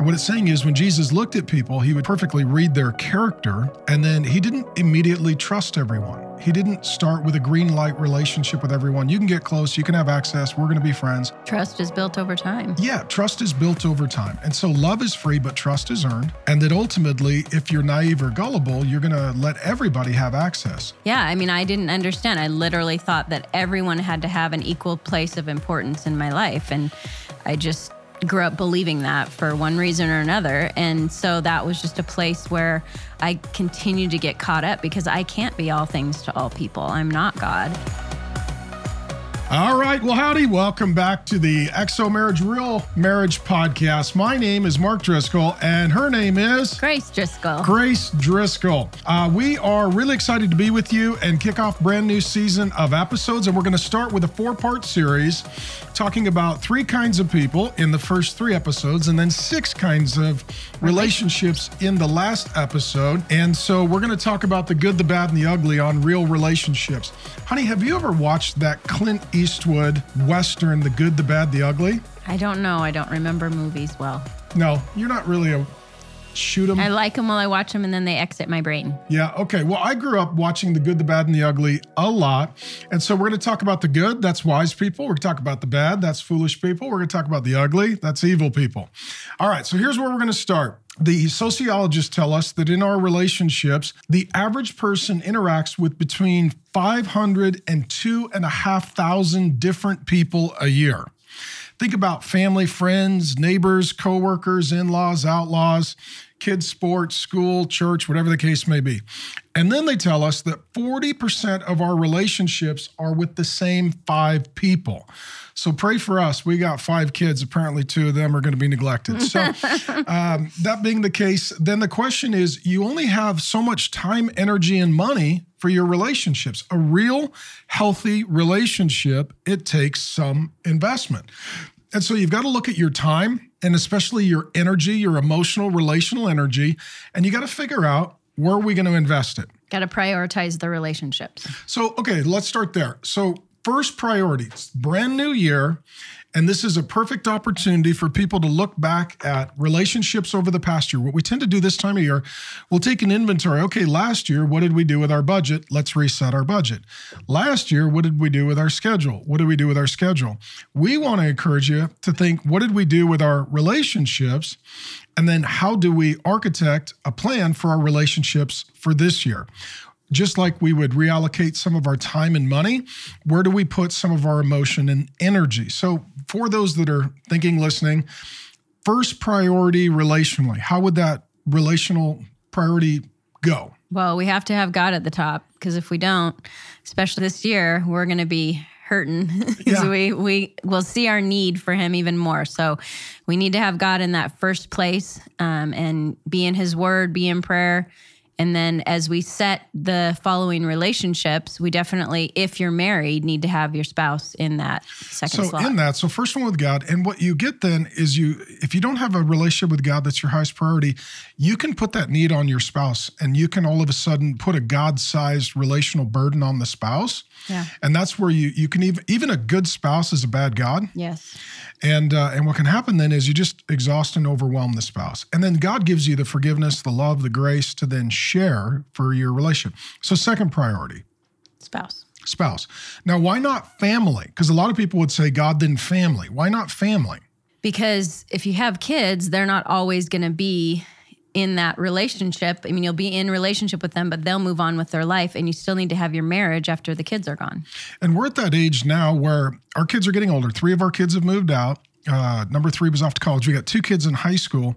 And what it's saying is when Jesus looked at people, he would perfectly read their character, and then he didn't immediately trust everyone. He didn't start with a green light relationship with everyone. You can get close, you can have access, we're going to be friends. Trust is built over time. Yeah, trust is built over time. And so love is free, but trust is earned. And that ultimately, if you're naive or gullible, you're going to let everybody have access. Yeah, I mean, I didn't understand. I literally thought that everyone had to have an equal place of importance in my life. And I just grew up believing that for one reason or another. And so that was just a place where I continued to get caught up because I can't be all things to all people. I'm not God. All right. Well, howdy. Welcome back to the XO Marriage Real Marriage Podcast. My name is Mark Driscoll, and her name is Grace Driscoll. Grace Driscoll. Uh, we are really excited to be with you and kick off brand new season of episodes. And we're going to start with a four part series talking about three kinds of people in the first three episodes, and then six kinds of relationships in the last episode. And so we're going to talk about the good, the bad, and the ugly on real relationships. Honey, have you ever watched that Clint Eastwood Western, The Good, the Bad, the Ugly? I don't know. I don't remember movies well. No, you're not really a shoot 'em. I like them while I watch them and then they exit my brain. Yeah, okay. Well, I grew up watching The Good, the Bad, and the Ugly a lot. And so we're going to talk about the good, that's wise people. We're going to talk about the bad, that's foolish people. We're going to talk about the ugly, that's evil people. All right, so here's where we're going to start. The sociologists tell us that in our relationships, the average person interacts with between 500 and 2,500 different people a year. Think about family, friends, neighbors, coworkers, in laws, outlaws, kids' sports, school, church, whatever the case may be. And then they tell us that 40% of our relationships are with the same five people. So pray for us. We got five kids. Apparently, two of them are going to be neglected. So, um, that being the case, then the question is you only have so much time, energy, and money for your relationships. A real healthy relationship, it takes some investment. And so you've got to look at your time and especially your energy, your emotional, relational energy, and you got to figure out where are we going to invest it. Got to prioritize the relationships. So, okay, let's start there. So, first priorities, brand new year. And this is a perfect opportunity for people to look back at relationships over the past year. What we tend to do this time of year, we'll take an inventory. Okay, last year, what did we do with our budget? Let's reset our budget. Last year, what did we do with our schedule? What did we do with our schedule? We want to encourage you to think, what did we do with our relationships? And then how do we architect a plan for our relationships for this year? Just like we would reallocate some of our time and money, where do we put some of our emotion and energy? So, for those that are thinking, listening, first priority relationally, how would that relational priority go? Well, we have to have God at the top because if we don't, especially this year, we're going to be hurting. Yeah. we we will see our need for Him even more. So we need to have God in that first place um, and be in His Word, be in prayer. And then as we set the following relationships, we definitely, if you're married, need to have your spouse in that second So slot. in that, so first one with God, and what you get then is you, if you don't have a relationship with God that's your highest priority, you can put that need on your spouse, and you can all of a sudden put a God-sized relational burden on the spouse, yeah. and that's where you you can even even a good spouse is a bad God, Yes. and uh, and what can happen then is you just exhaust and overwhelm the spouse, and then God gives you the forgiveness, the love, the grace to then share for your relationship. So second priority Spouse. spouse. Now, why not family? Because a lot of people would say God then family. Why not family? because if you have kids, they're not always going to be in that relationship. I mean, you'll be in relationship with them, but they'll move on with their life, and you still need to have your marriage after the kids are gone. And we're at that age now where our kids are getting older. Three of our kids have moved out. Uh, number three was off to college. We got two kids in high school.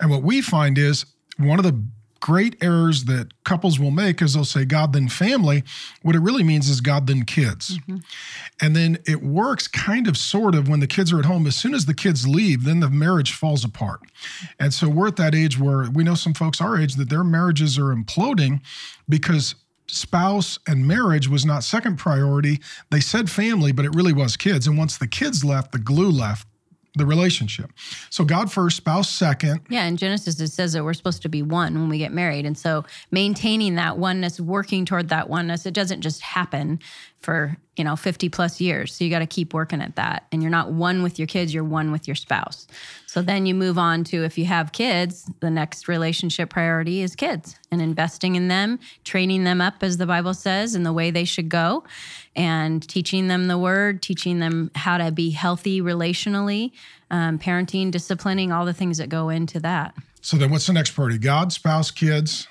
And what we find is one of the great errors that couples will make is they'll say God then family. What it really means is God then kids. Mm-hmm. And then it works kind of sort of when the kids are at home. As soon as the kids leave, then the marriage falls apart. And so we're at that age where we know some folks our age that their marriages are imploding because spouse and marriage was not second priority. They said family, but it really was kids. And once the kids left, the glue left the relationship. So God first, spouse second. Yeah, in Genesis, it says that we're supposed to be one when we get married. And so maintaining that oneness, working toward that oneness, it doesn't just happen for you know 50 plus years. So you got to keep working at that. And you're not one with your kids you're one with your spouse. So then you move on to if you have kids the next relationship priority is kids and investing in them training them up as the bible says in the way they should go and teaching them the word teaching them how to be healthy relationally um, parenting disciplining all the things that go into that. So then what's the next priority? God, spouse, kids,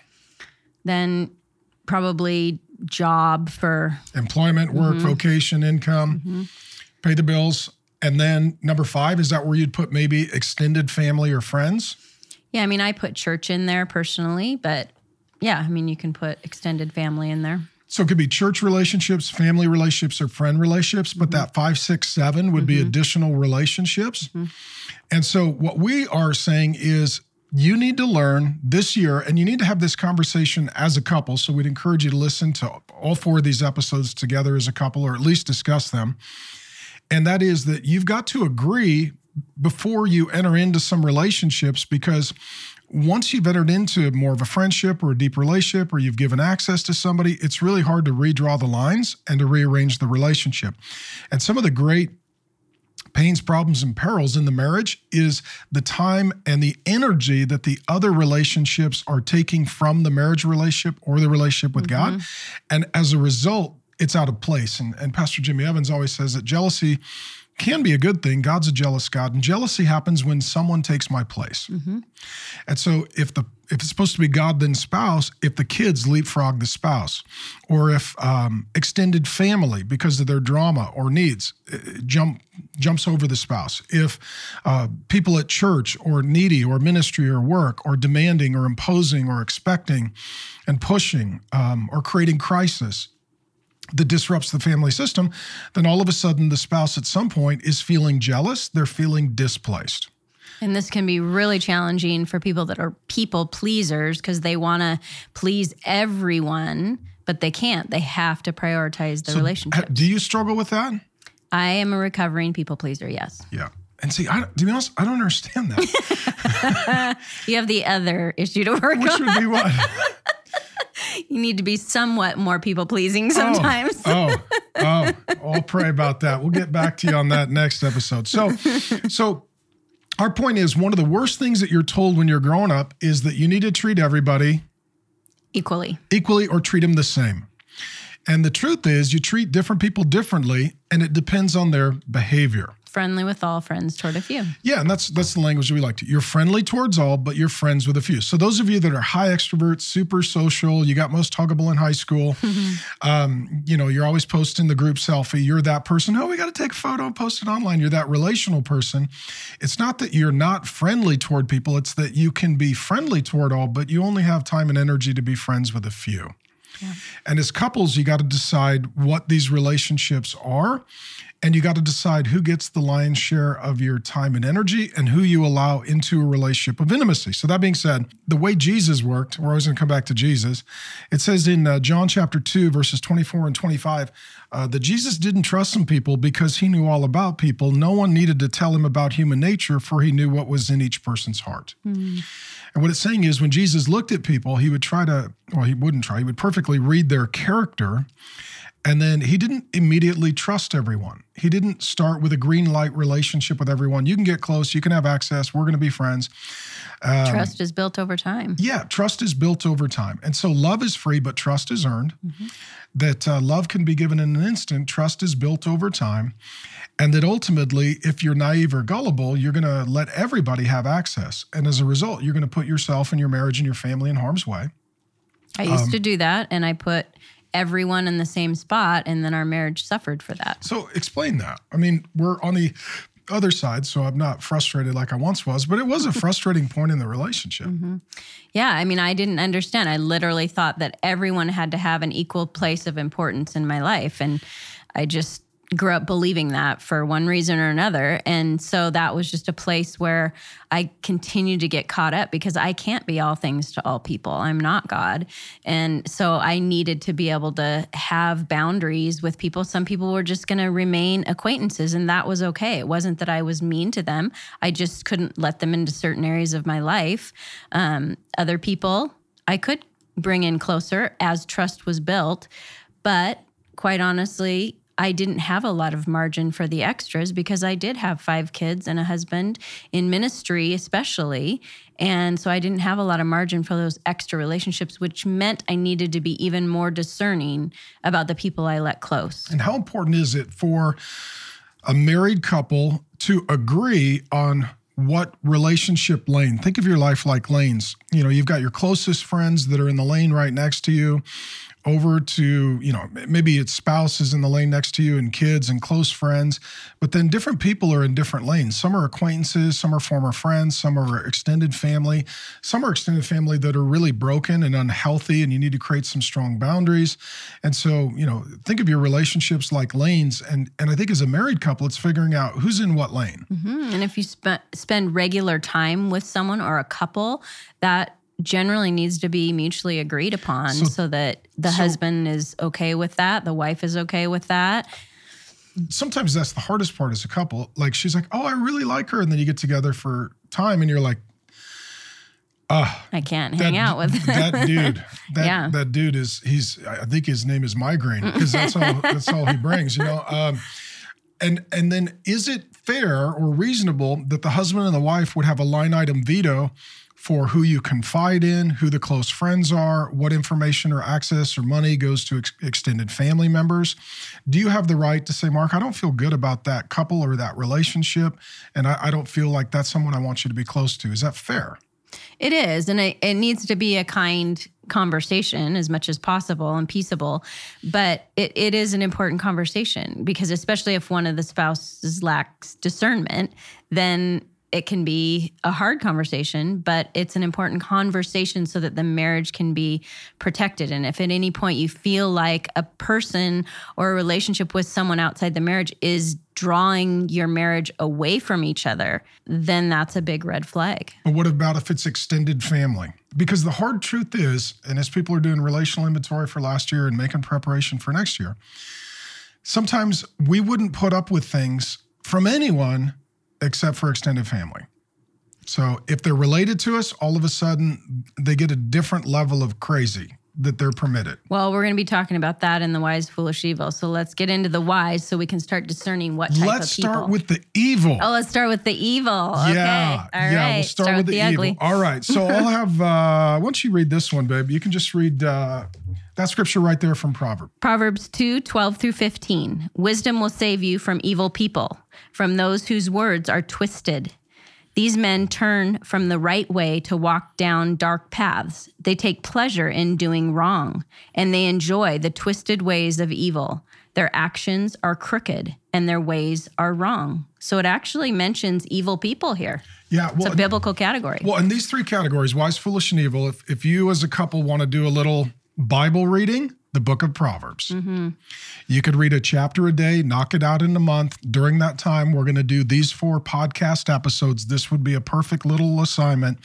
then probably job for employment, work, Mm-hmm. vocation, income, mm-hmm. pay the bills. And then number five, is that where you'd put maybe extended family or friends? Yeah, I mean, I put church in there personally, but yeah, I mean, you can put extended family in there. So it could be church relationships, family relationships, or friend relationships, but that mm-hmm. five, six, seven would be mm-hmm. additional relationships. And so what we are saying is you need to learn this year, and you need to have this conversation as a couple. So we'd encourage you to listen to all four of these episodes together as a couple, or at least discuss them. And that is that you've got to agree before you enter into some relationships because once you've entered into more of a friendship or a deep relationship or you've given access to somebody, it's really hard to redraw the lines and to rearrange the relationship. And some of the great pains, problems, and perils in the marriage is the time and the energy that the other relationships are taking from the marriage relationship or the relationship with God. Mm-hmm. And as a result, it's out of place. And, and Pastor Jimmy Evans always says that jealousy can be a good thing. God's a jealous God, and jealousy happens when someone takes my place. And so, if the if it's supposed to be God then spouse, if the kids leapfrog the spouse, or if um, extended family because of their drama or needs uh, jump jumps over the spouse, if uh, people at church or needy or ministry or work or demanding or imposing or expecting and pushing um, or creating crisis that disrupts the family system, then all of a sudden the spouse at some point is feeling jealous, they're feeling displaced. And this can be really challenging for people that are people pleasers because they want to please everyone, but they can't. They have to prioritize the relationship. Do you struggle with that? I am a recovering people pleaser, yes. Yeah. And see, I, to be honest, I don't understand that. You have the other issue to work Which on. would be what? You need to be somewhat more people pleasing oh, sometimes. Oh, oh, I'll pray about that. We'll get back to you on that next episode. So, so our point is one of the worst things that you're told when you're growing up is that you need to treat everybody Equally. equally or treat them the same. And the truth is, you treat different people differently, and it depends on their behavior. Friendly with all friends toward a few. Yeah, and that's that's the language that we like to. You're friendly towards all, but you're friends with a few. So those of you that are high extroverts, super social, you got most huggable in high school. um, you know, you're always posting the group selfie. You're that person. Oh, we got to take a photo and post it online. You're that relational person. It's not that you're not friendly toward people. It's that you can be friendly toward all, but you only have time and energy to be friends with a few. And as couples, you got to decide what these relationships are. And you got to decide who gets the lion's share of your time and energy and who you allow into a relationship of intimacy. So, that being said, the way Jesus worked, we're always going to come back to Jesus. It says in uh, John chapter 2, verses 24 and 25, uh, that Jesus didn't trust some people because he knew all about people. No one needed to tell him about human nature, for he knew what was in each person's heart. And what it's saying is when Jesus looked at people, he would try to, well, he wouldn't try, he would perfectly read their character. And then he didn't immediately trust everyone. He didn't start with a green light relationship with everyone. You can get close, you can have access, we're going to be friends. Trust is built over time. Yeah, trust is built over time. And so love is free, but trust is earned. That uh, love can be given in an instant, trust is built over time. And that ultimately, if you're naive or gullible, you're going to let everybody have access. And as a result, you're going to put yourself and your marriage and your family in harm's way. I Um, used to do that and I put everyone in the same spot and then our marriage suffered for that. So explain that. I mean, we're on the other side, so I'm not frustrated like I once was, but it was a frustrating point in the relationship. Mm-hmm. Yeah, I mean, I didn't understand. I literally thought that everyone had to have an equal place of importance in my life. And I just grew up believing that for one reason or another. And so that was just a place where I continued to get caught up because I can't be all things to all people. I'm not God. And so I needed to be able to have boundaries with people. Some people were just going to remain acquaintances, and that was okay. It wasn't that I was mean to them, I just couldn't let them into certain areas of my life. Um, other people, I could bring in closer as trust was built. But quite honestly, I didn't have a lot of margin for the extras because I did have five kids and a husband in ministry, especially. And so I didn't have a lot of margin for those extra relationships, which meant I needed to be even more discerning about the people I let close. And how important is it for a married couple to agree on what relationship lane? Think of your life like lanes. You know, you've got your closest friends that are in the lane right next to you over to, you know, maybe it's spouses in the lane next to you and kids and close friends, but then different people are in different lanes. Some are acquaintances, some are former friends, some are extended family, some are extended family that are really broken and unhealthy, and you need to create some strong boundaries. And so, you know, think of your relationships like lanes. And, and I think as a married couple, it's figuring out who's in what lane. Mm-hmm. And if you sp- spend regular time with someone or a couple, that generally needs to be mutually agreed upon so, so that the so, husband is okay with that, the wife is okay with that. Sometimes that's the hardest part as a couple. Like she's like, "Oh, I really like her," and then you get together for time, and you're like, "Ah, I can't hang out with that dude. That, yeah. that dude is he's. I think his name is migraine because that's all that's all he brings, you know." Um, and and then is it fair or reasonable that the husband and the wife would have a line item veto for who you confide in, who the close friends are, what information or access or money goes to ex- extended family members. Do you have the right to say, Mark, I don't feel good about that couple or that relationship, and I, I don't feel like that's someone I want you to be close to? Is that fair? It is, and it, it needs to be a kind conversation as much as possible and peaceable. But it, it is an important conversation because, especially if one of the spouses lacks discernment, then it can be a hard conversation, but it's an important conversation so that the marriage can be protected. And if at any point you feel like a person or a relationship with someone outside the marriage is drawing your marriage away from each other, then that's a big red flag. But what about if it's extended family? Because the hard truth is, and as people are doing relational inventory for last year and making preparation for next year, sometimes we wouldn't put up with things from anyone except for extended family. So if they're related to us, all of a sudden they get a different level of crazy that they're permitted. Well, we're going to be talking about that in the wise, foolish, evil. So let's get into the wise so we can start discerning what type let's of people. start with the evil. Oh, let's start with the evil. Okay. Yeah. All yeah, right. we'll start, start with, with, the, evil. All right. So I'll have, uh, once you read this one, babe, you can just read uh, that scripture right there from Proverbs. Proverbs 2 12 through 15. Wisdom will save you from evil people, from those whose words are twisted these men turn from the right way to walk down dark paths. They take pleasure in doing wrong, and they enjoy the twisted ways of evil. Their actions are crooked, and their ways are wrong. So it actually mentions evil people here. Yeah, well, it's a biblical category. Well, in these three categories, wise, foolish, and evil, if, if you as a couple want to do a little Bible reading, the book of Proverbs. Mm-hmm. You could read a chapter a day, knock it out in a month. During that time, we're going to do these four podcast episodes. This would be a perfect little assignment.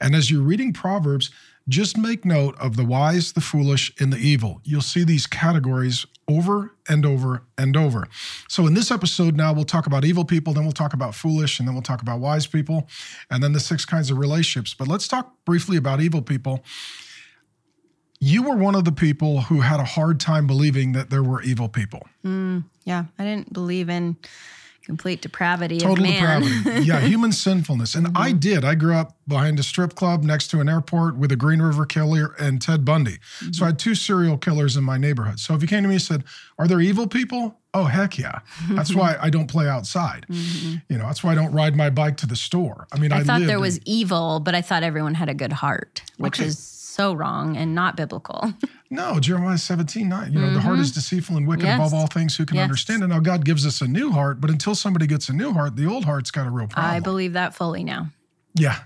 And as you're reading Proverbs, just make note of the wise, the foolish, and the evil. You'll see these categories over and over and over. So, in this episode, now we'll talk about evil people, then we'll talk about foolish, and then we'll talk about wise people, and then the six kinds of relationships. But let's talk briefly about evil people you were one of the people who had a hard time believing that there were evil people. Mm, yeah, I didn't believe in complete depravity total depravity yeah human sinfulness and mm-hmm. i did i grew up behind a strip club next to an airport with a green river killer and ted bundy mm-hmm. so i had two serial killers in my neighborhood so if you came to me and said are there evil people oh heck yeah that's why i don't play outside mm-hmm. you know that's why i don't ride my bike to the store i mean i, I thought there was evil but i thought everyone had a good heart which okay. is so wrong and not biblical. no, Jeremiah 17, 9. You know, mm-hmm. the heart is mm-hmm. deceitful and wicked yes. above all things. Who can yes. understand it? Now, God gives us a new heart, but until somebody gets a new heart, the old heart's got a real problem. I believe that fully now. Yeah.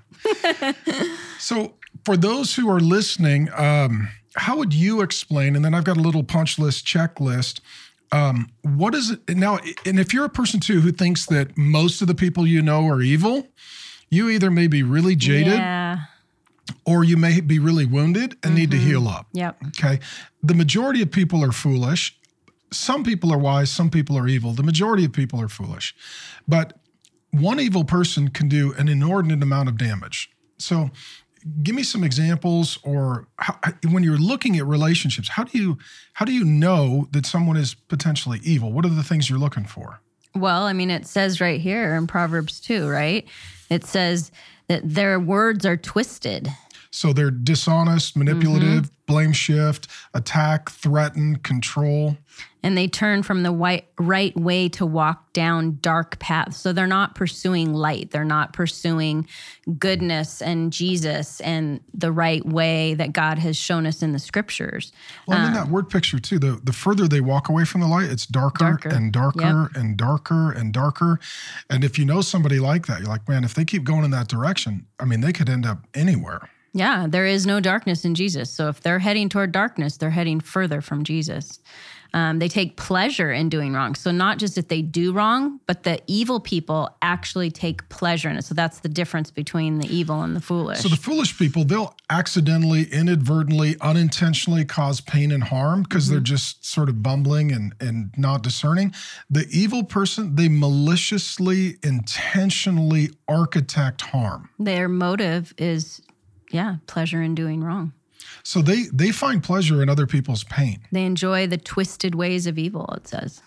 so, for those who are listening, um, how would you explain? And then I've got a little punch list checklist. Um, what is it now? And if you're a person too who thinks that most of the people you know are evil, you either may be really jaded. Yeah or you may be really wounded and mm-hmm. need to mm-hmm. heal up. Yep. Okay. The majority of people are foolish. Some people are wise, some people are evil. The majority of people are foolish. But one evil person can do an inordinate amount of damage. So give me some examples, or how, when you're looking at relationships, how do you how do you know that someone is potentially evil? What are the things you're looking for? Well, I mean, it says right here in Proverbs 2, right? It says that their words are twisted. So they're dishonest, manipulative, mm-hmm. blame shift, attack, threaten, control. And they turn from the white, right way to walk down dark paths. So they're not pursuing light. They're not pursuing goodness and Jesus and the right way that God has shown us in the scriptures. Well, um, in that word picture too, the, the further they walk away from the light, it's darker, darker. and darker yep. and darker and darker. And if you know somebody like that, you're like, man, if they keep going in that direction, I mean, they could end up anywhere. Yeah, there is no darkness in Jesus. So if they're heading toward darkness, they're heading further from Jesus. Um, they take pleasure in doing wrong. So not just that they do wrong, but the evil people actually take pleasure in it. So that's the difference between the evil and the foolish. So the foolish people, they'll accidentally, inadvertently, unintentionally cause pain and harm because mm-hmm. they're just sort of bumbling and, and not discerning. The evil person, they maliciously, intentionally architect harm. Their motive is yeah, pleasure in doing wrong. So they they find pleasure in other people's pain. They enjoy the twisted ways of evil. It says.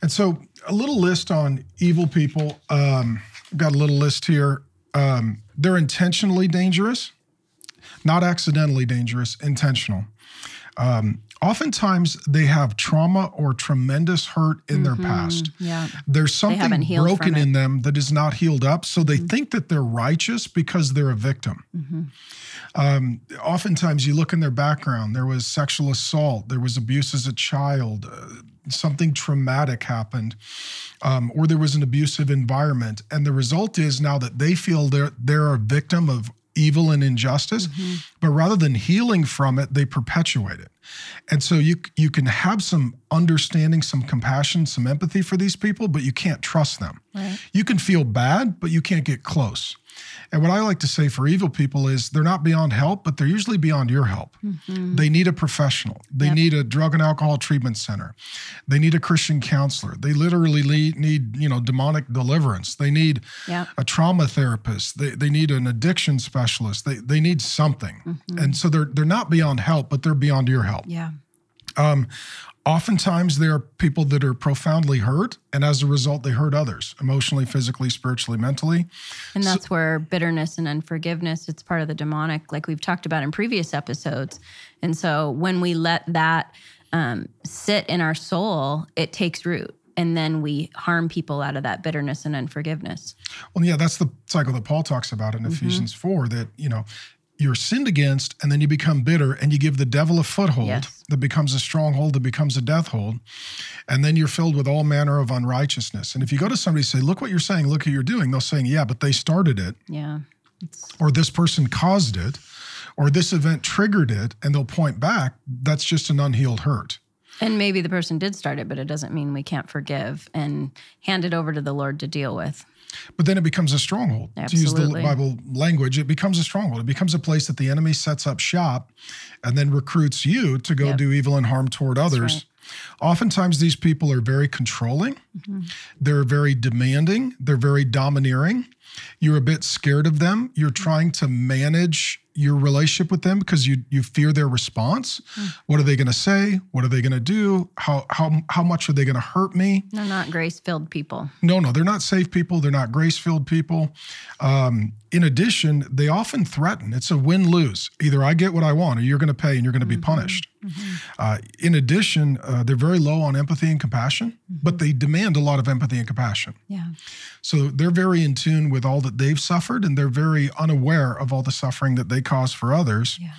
And so a little list on evil people. Um, I've got a little list here. Um, they're intentionally dangerous, not accidentally dangerous, intentional. Um, oftentimes they have trauma or tremendous hurt in mm-hmm. their past. Yeah. There's something broken in them that is not healed up. So they mm-hmm. think that they're righteous because they're a victim. Mm-hmm. Um, oftentimes you look in their background, there was sexual assault, there was abuse as a child. Uh, something traumatic happened, um, or there was an abusive environment, and the result is now that they feel they're they're a victim of evil and injustice, mm-hmm. but rather than healing from it, they perpetuate it. And so you you can have some understanding, some compassion, some empathy for these people, but you can't trust them. Right. You can feel bad, but you can't get close. And what I like to say for evil people is they're not beyond help, but they're usually beyond your help. Mm-hmm. They need a professional. They yep. need a drug and alcohol treatment center. They need a Christian counselor. They literally need, you know, demonic deliverance. They need yep. a trauma therapist. They, they need an addiction specialist. They, they need something. Mm-hmm. And so they're they're not beyond help, but they're beyond your help. Yeah. Um, oftentimes there are people that are profoundly hurt and as a result they hurt others emotionally physically spiritually mentally and that's so, where bitterness and unforgiveness it's part of the demonic like we've talked about in previous episodes and so when we let that um, sit in our soul it takes root and then we harm people out of that bitterness and unforgiveness. Well, yeah, that's the cycle that Paul talks about in mm-hmm. Ephesians 4 that, you know, you're sinned against and then you become bitter and you give the devil a foothold yes. that becomes a stronghold that becomes a death hold and then you're filled with all manner of unrighteousness. And if you go to somebody and say look what you're saying look what you're doing they'll say yeah but they started it. Yeah. It's... or this person caused it or this event triggered it and they'll point back that's just an unhealed hurt. And maybe the person did start it but it doesn't mean we can't forgive and hand it over to the lord to deal with but then it becomes a stronghold. Absolutely. To use the Bible language, it becomes a stronghold. It becomes a place that the enemy sets up shop and then recruits you to go yep. do evil and harm toward others. Right. Oftentimes, these people are very controlling, mm-hmm. they're very demanding, they're very domineering. You're a bit scared of them. You're trying to manage your relationship with them because you you fear their response. Mm. What are they going to say? What are they going to do? How how how much are they going to hurt me? They're not grace filled people. No, no, they're not safe people. They're not grace filled people. Um, in addition, they often threaten. It's a win lose. Either I get what I want, or you're going to pay and you're going to mm-hmm. be punished. Mm-hmm. Uh, in addition, uh, they're very low on empathy and compassion, mm-hmm. but they demand a lot of empathy and compassion. Yeah. So they're very in tune with all that they've suffered, and they're very unaware of all the suffering that they cause for others. Yeah.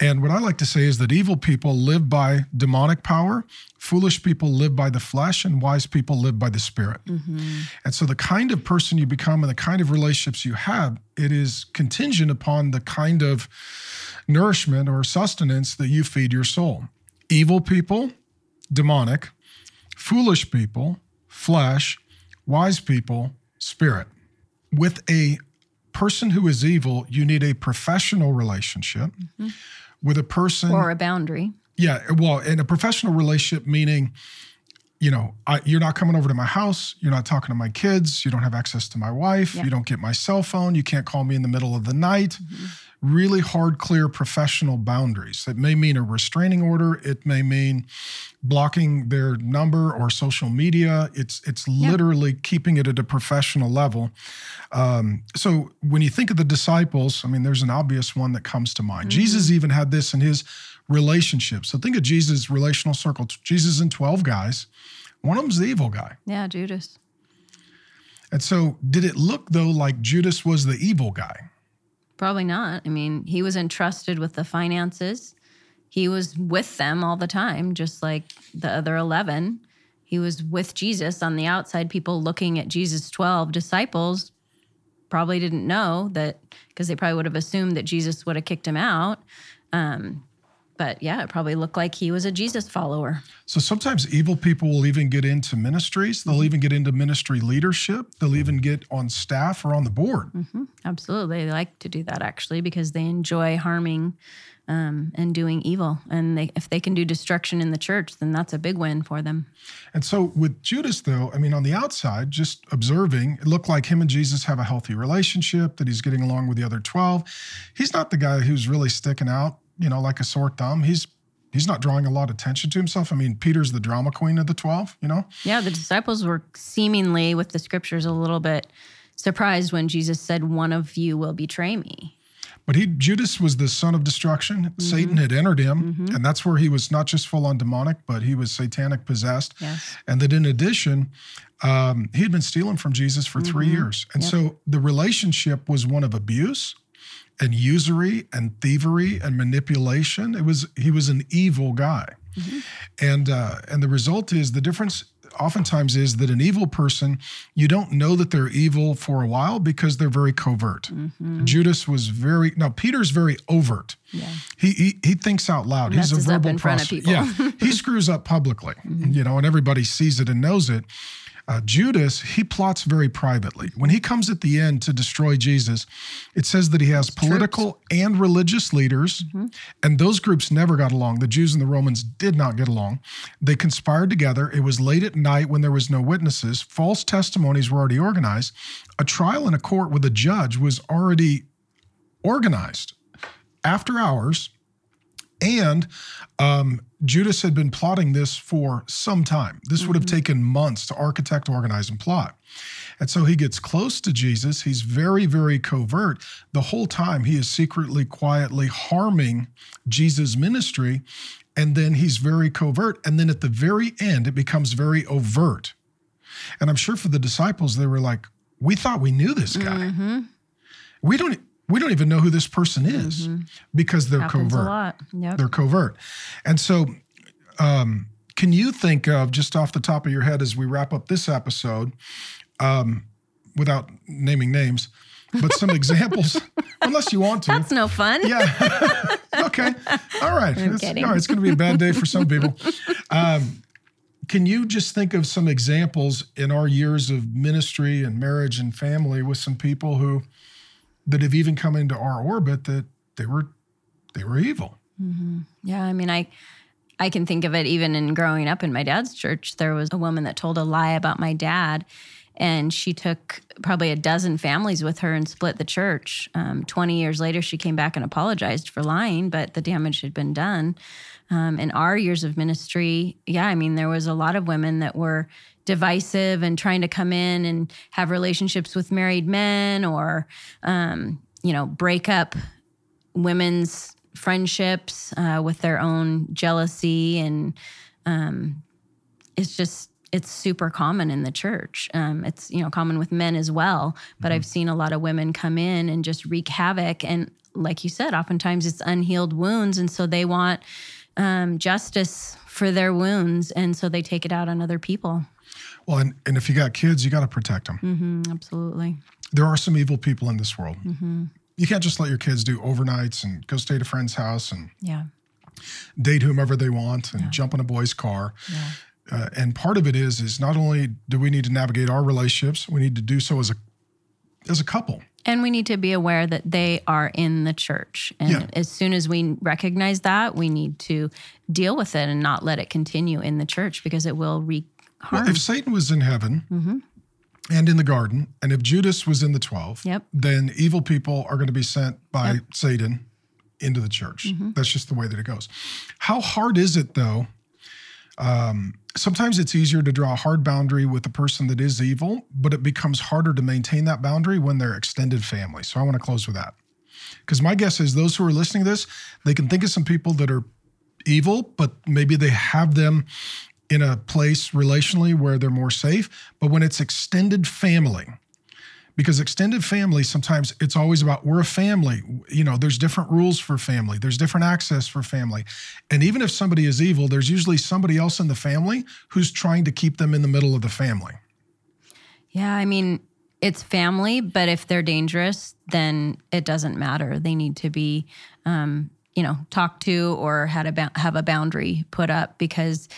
And what I like to say is that evil people live by demonic power, foolish people live by the flesh, and wise people live by the spirit. Mm-hmm. And so the kind of person you become and the kind of relationships you have, it is contingent upon the kind of nourishment or sustenance that you feed your soul. Evil people, demonic, foolish people, flesh, wise people, spirit. With a person who is evil, you need a professional relationship. Mm-hmm with a person or a boundary. Yeah, well, in a professional relationship, meaning you know, I, you're not coming over to my house. You're not talking to my kids. You don't have access to my wife. Yeah. You don't get my cell phone. You can't call me in the middle of the night. Really hard, clear professional boundaries. It may mean a restraining order. It may mean blocking their number or social media. It's it's literally keeping it at a professional level. Um, so when you think of the disciples, I mean, there's an obvious one that comes to mind. Jesus even had this in his relationship. So think of Jesus' relational circle. Jesus and 12 guys. One of them's the evil guy. Yeah, Judas. And so did it look though like Judas was the evil guy? Probably not. I mean, he was entrusted with the finances. He was with them all the time, just like the other 11. He was with Jesus on the outside. People looking at Jesus' 12 disciples probably didn't know that because they probably would have assumed that Jesus would have kicked him out. Um, but yeah, it probably looked like he was a Jesus follower. So sometimes evil people will even get into ministries. They'll even get into ministry leadership. They'll even get on staff or on the board. Absolutely. They like to do that actually because they enjoy harming um, and doing evil. And they, if they can do destruction in the church, then that's a big win for them. And so with Judas, though, I mean, on the outside, just observing, it looked like him and Jesus have a healthy relationship, that he's getting along with the other 12. He's not the guy who's really sticking out, you know, like a sore thumb. He's he's not drawing a lot of attention to himself. I mean, Peter's the drama queen of the 12, you know? Yeah, the disciples were seemingly, with the scriptures, a little bit surprised when Jesus said, One of you will betray me. But he Judas was the son of destruction. Mm-hmm. Satan had entered him, mm-hmm. and that's where he was not just full on demonic, but he was satanic possessed. Yes. And that in addition, um, he had been stealing from Jesus for three mm-hmm. years. And so the relationship was one of abuse and usury and thievery and manipulation. It was he was an evil guy. Mm-hmm. And uh, and the result is the difference oftentimes is that an evil person, you don't know that they're evil for a while because they're very covert. Mm-hmm. Judas was very now Peter's very overt. Yeah. He, he he thinks out loud. He's a Messes up verbal in front of people. Yeah, he screws up publicly, mm-hmm. you know, and everybody sees it and knows it. Uh, Judas, he plots very privately. When he comes at the end to destroy Jesus, it says that he has political and religious leaders, and those groups never got along. The Jews and the Romans did not get along. They conspired together. It was late at night when there was no witnesses. False testimonies were already organized. A trial in a court with a judge was already organized after hours. And um, Judas had been plotting this for some time. This would have taken months to architect, organize, and plot. And so he gets close to Jesus. He's very, very covert. The whole time he is secretly, quietly harming Jesus' ministry. And then he's very covert. And then at the very end, it becomes very overt. And I'm sure for the disciples, they were like, we thought we knew this guy. We don't we don't even know who this person is because they're Happens covert a lot. Yep. they're covert. And so, um, can you think of just off the top of your head as we wrap up this episode, um, without naming names, but some examples, unless you want to? That's no fun. Yeah. okay. All right. All right. It's going to be a bad day for some people. Um, can you just think of some examples in our years of ministry and marriage and family with some people who that have even come into our orbit that they were they were evil? Yeah, I mean, I I can think of it even in growing up in my dad's church. There was a woman that told a lie about my dad, and she took probably a dozen families with her and split the church. Um, Twenty years later, she came back and apologized for lying, but the damage had been done. Um, in our years of ministry, yeah, I mean, there was a lot of women that were divisive and trying to come in and have relationships with married men or, um, you know, break up women's friendships uh, with their own jealousy and um, it's just it's super common in the church. Um, it's you know common with men as well but i've seen a lot of women come in and just wreak havoc. And like you said oftentimes it's unhealed wounds. And so they want um, justice for their wounds. And so they take it out on other people Well, and, and if you got kids, you got to protect them. hmm absolutely There are some evil people in this world. Mm-hmm. You can't just let your kids do overnights and go stay at a friend's house and yeah date whomever they want and jump in a boy's car. Uh, and part of it is is not only do we need to navigate our relationships, we need to do so as a as a couple. And we need to be aware that they are in the church. And Yeah. as soon as we recognize that, we need to deal with it and not let it continue in the church because it will wreak harm. Well, if Satan was in heaven Mm-hmm. and in the garden, and if Judas was in the 12, Yep. then evil people are going to be sent by Yep. Satan into the church. Mm-hmm. That's just the way that it goes. How hard is it, though? Um, sometimes it's easier to draw a hard boundary with the person that is evil, but it becomes harder to maintain that boundary when they're extended family. So I want to close with that. Because my guess is those who are listening to this, they can think of some people that are evil, but maybe they have them in a place relationally where they're more safe. But when it's extended family, because extended family sometimes it's always about we're a family you know there's different rules for family there's different access for family and even if somebody is evil there's usually somebody else in the family who's trying to keep them in the middle of the family Yeah, I mean, it's family, but if they're dangerous, then it doesn't matter. They need to be, um, you know, talked to or had a ba- have a boundary put up because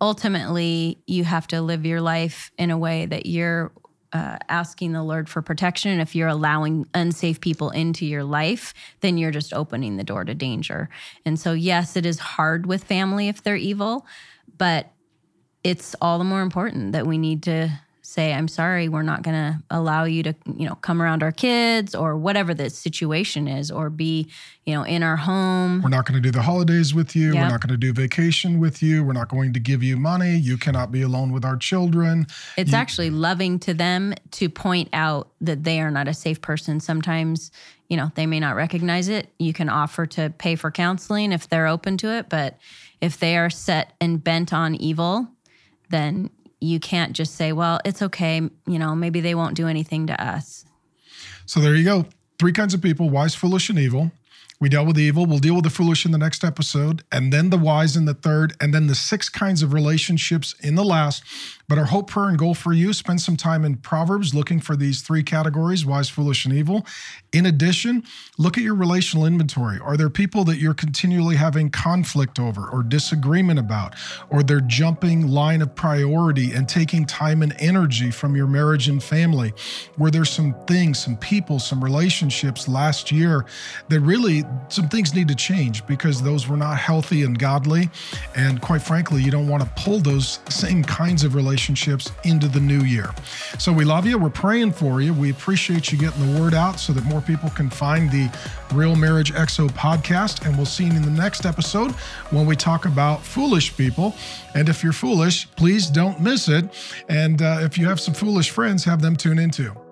ultimately you have to live your life in a way that you're uh, asking the Lord for protection. And if you're allowing unsafe people into your life, then you're just opening the door to danger. And so, yes, it is hard with family if they're evil, but it's all the more important that we need to say i'm sorry we're not going to allow you to you know come around our kids or whatever the situation is or be you know in our home. We're not going to do the holidays with you. We're not going to do vacation with you. We're not going to give you money. You cannot be alone with our children. It's actually loving to them to point out that they are not a safe person. Sometimes you know they may not recognize it. You can offer to pay for counseling if they're open to it but if they are set and bent on evil then you can't just say well it's okay you know maybe they won't do anything to us So there you go. Three kinds of people wise, foolish, and evil. We dealt with the evil. We'll deal with the foolish in the next episode, and then the wise in the third, and then the six kinds of relationships in the last. But our hope, prayer, and goal for you spend some time in Proverbs looking for these three categories wise, foolish, and evil. In addition, look at your relational inventory. Are there people that you're continually having conflict over or disagreement about, or they're jumping line of priority and taking time and energy from your marriage and family? Were there some things, some people, some relationships last year that really some things need to change because those were not healthy and godly? And quite frankly, you don't want to pull those same kinds of relationships into the new year. So we love you. We're praying for you. We appreciate you getting the word out so that more people can find the Real Marriage XO podcast. And we'll see you in the next episode when we talk about foolish people. And if you're foolish, please don't miss it. And uh, if you have some foolish friends, have them tune into.